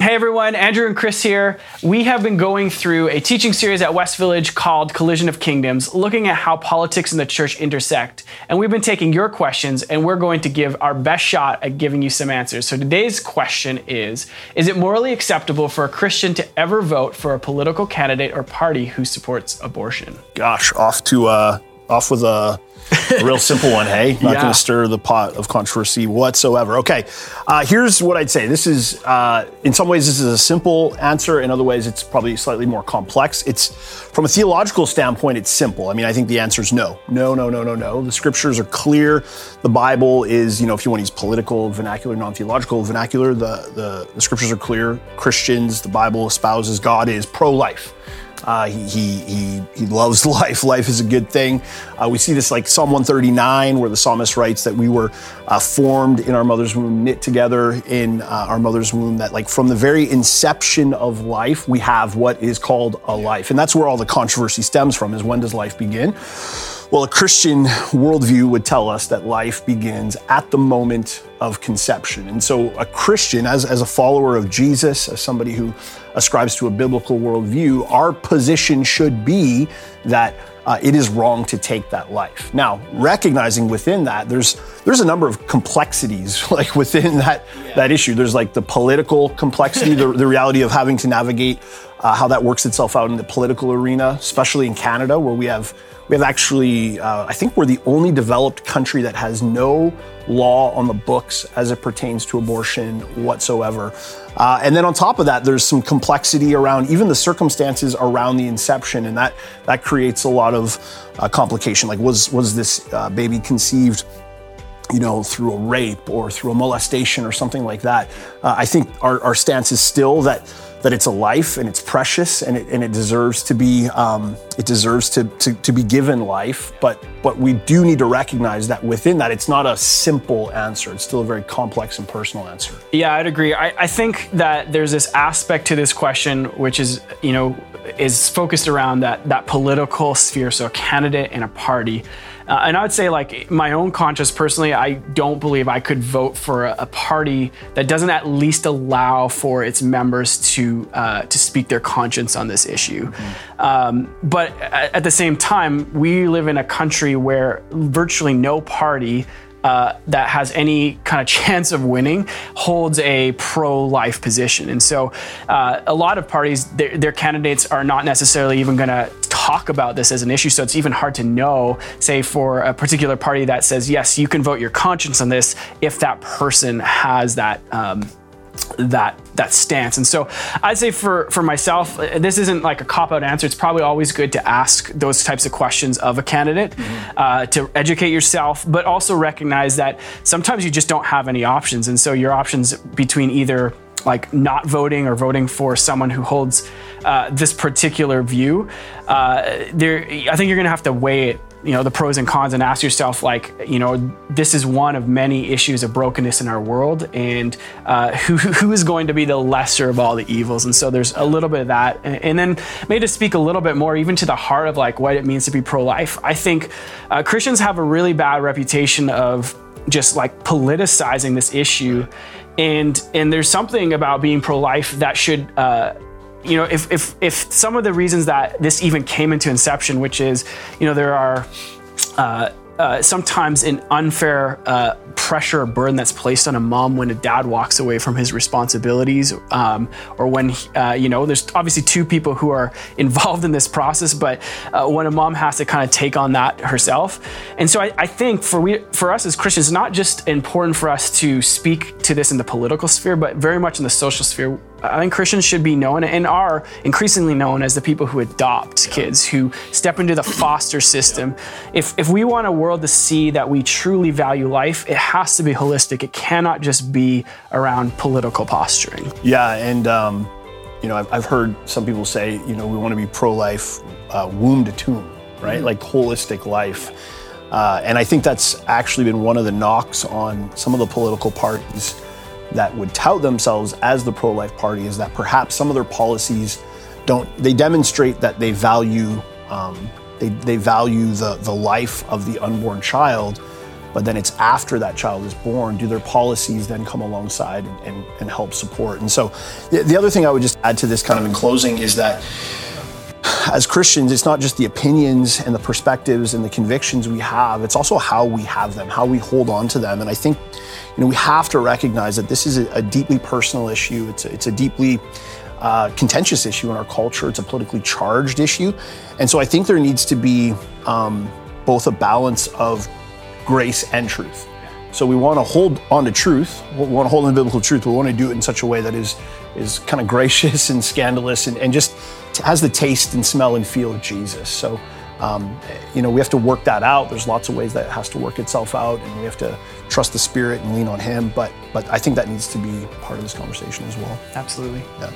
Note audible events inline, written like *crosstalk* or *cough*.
Hey everyone, Andrew and Chris here. We have been going through a teaching series at West Village called Collision of Kingdoms, looking at how politics and the church intersect. And we've been taking your questions and we're going to give our best shot at giving you some answers. So today's question is Is it morally acceptable for a Christian to ever vote for a political candidate or party who supports abortion? Gosh, off to uh, off with a a *laughs* real simple one, hey? Not Yeah. going to stir the pot of controversy whatsoever. Okay, uh, here's what I'd say. This is, uh, in some ways, this is a simple answer. In other ways, it's probably slightly more complex. It's, from a theological standpoint, it's simple. I mean, I think the answer is no. No, no, no, no, no. The scriptures are clear. The Bible is, you know, if you want to use political, vernacular, non theological vernacular, the, the, the scriptures are clear. Christians, the Bible espouses God is pro life. Uh, he, he, he, loves *laughs* life. Life is a good thing. Uh, we see this like Psalm 139, where the psalmist writes that we were uh, formed in our mother's womb, knit together in uh, our mother's womb, that like from the very inception of life, we have what is called a life. And that's where all the controversy stems from is when does life begin? Well, a Christian worldview would tell us that life begins at the moment of conception. And so, a Christian, as, as a follower of Jesus, as somebody who ascribes to a biblical worldview, our position should be that uh, it is wrong to take that life. Now, recognizing within that, there's there's a number of complexities *laughs* like within that that issue. There's like the political complexity, the, the reality of having to navigate uh, how that works itself out in the political arena, especially in Canada, where we have we have actually, uh, I think we're the only developed country that has no law on the as it pertains to abortion whatsoever. Uh, and then on top of that, there's some complexity around even the circumstances around the inception, and that that creates a lot of uh, complication. Like, was was this uh, baby conceived? you know, through a rape or through a molestation or something like that. Uh, I think our, our stance is still that that it's a life and it's precious and it, and it deserves to be um, it deserves to, to to be given life. But but we do need to recognize that within that, it's not a simple answer. It's still a very complex and personal answer. Yeah, I'd agree. I, I think that there's this aspect to this question which is, you know, is focused around that that political sphere, so a candidate and a party. Uh, and I would say, like my own conscience personally, I don't believe I could vote for a, a party that doesn't at least allow for its members to uh, to speak their conscience on this issue. Um, but at, at the same time, we live in a country where virtually no party uh, that has any kind of *laughs* chance of winning holds a pro-life position, and so uh, a lot of parties, their, their candidates are not necessarily even going to talk about this as an issue. So it's even hard to know, say, for a particular party that says yes, you can vote your conscience on this if that person has that. Um, that that stance and so i'd say for for myself this isn't like a cop out answer it's probably always good to ask those types of questions of a candidate uh, to educate yourself but also recognize that sometimes you just don't have any options and so your options between either like not voting or voting for someone who holds uh, this particular view uh, there i think you're to have to weigh it you know the pros and cons and ask yourself like you know this is one of many issues of brokenness in our world and uh, *laughs* who, who is going to be the lesser of all the evils? And so there's a little bit of that. And, and then maybe to speak a little bit more even to the heart of like what it means to be pro-life i think uh, christians have a really bad reputation of just like politicizing this issue and and there's something about being pro-life that should uh, you know, if, if, if some of the reasons that this even came into inception, which is, you know, there are uh, uh, sometimes an unfair uh, pressure or burden that's placed on a mom when a dad walks away from his responsibilities, um, or when uh, you know, there's obviously two people who are *laughs* involved in this process, but uh, when a mom has to kind of take on that herself, and so I, I think for we for us as Christians, it's not just important for us to speak to this in the political sphere, but very much in the social sphere. I think Christians should be known and are increasingly known as the people who adopt kids, who step into the foster system. If, if we want a world to see that we truly value life, it has to be holistic. It cannot just be around political posturing. Yeah, and um, you know, I've, I've heard some people say, you know, we want to be pro-life, uh, womb to tomb, right? Like holistic life. Uh, and I think that's actually been one of the knocks on some of the political parties that would tout themselves as the pro-life party is that perhaps some of their policies don't they demonstrate that they value um, they, they value the, the life of the unborn child but then it's after that child is born, do their policies then come alongside and, and, and help support? And so the, the other thing I would just add to this kind of in closing is that as Christians, it's not just the opinions and the perspectives and the convictions we have, it's also how we have them, how we hold on to them. And I think, you know, we have to recognize that this is a, a deeply personal issue. It's a, it's a deeply uh, contentious issue in our culture. It's a politically charged issue. And so I think there needs to be um, both a balance of grace and truth. So we want to hold on to truth, we want to hold on to biblical truth, we want to do it in such a way that is is kind of gracious and scandalous and, and just has the taste and smell and feel of Jesus. So, um, you know, we have to work that out. There's lots of ways that it has to work itself out, and we have to trust the Spirit and lean on Him. But, but I think that needs to be part of this conversation as well. Absolutely. Yeah.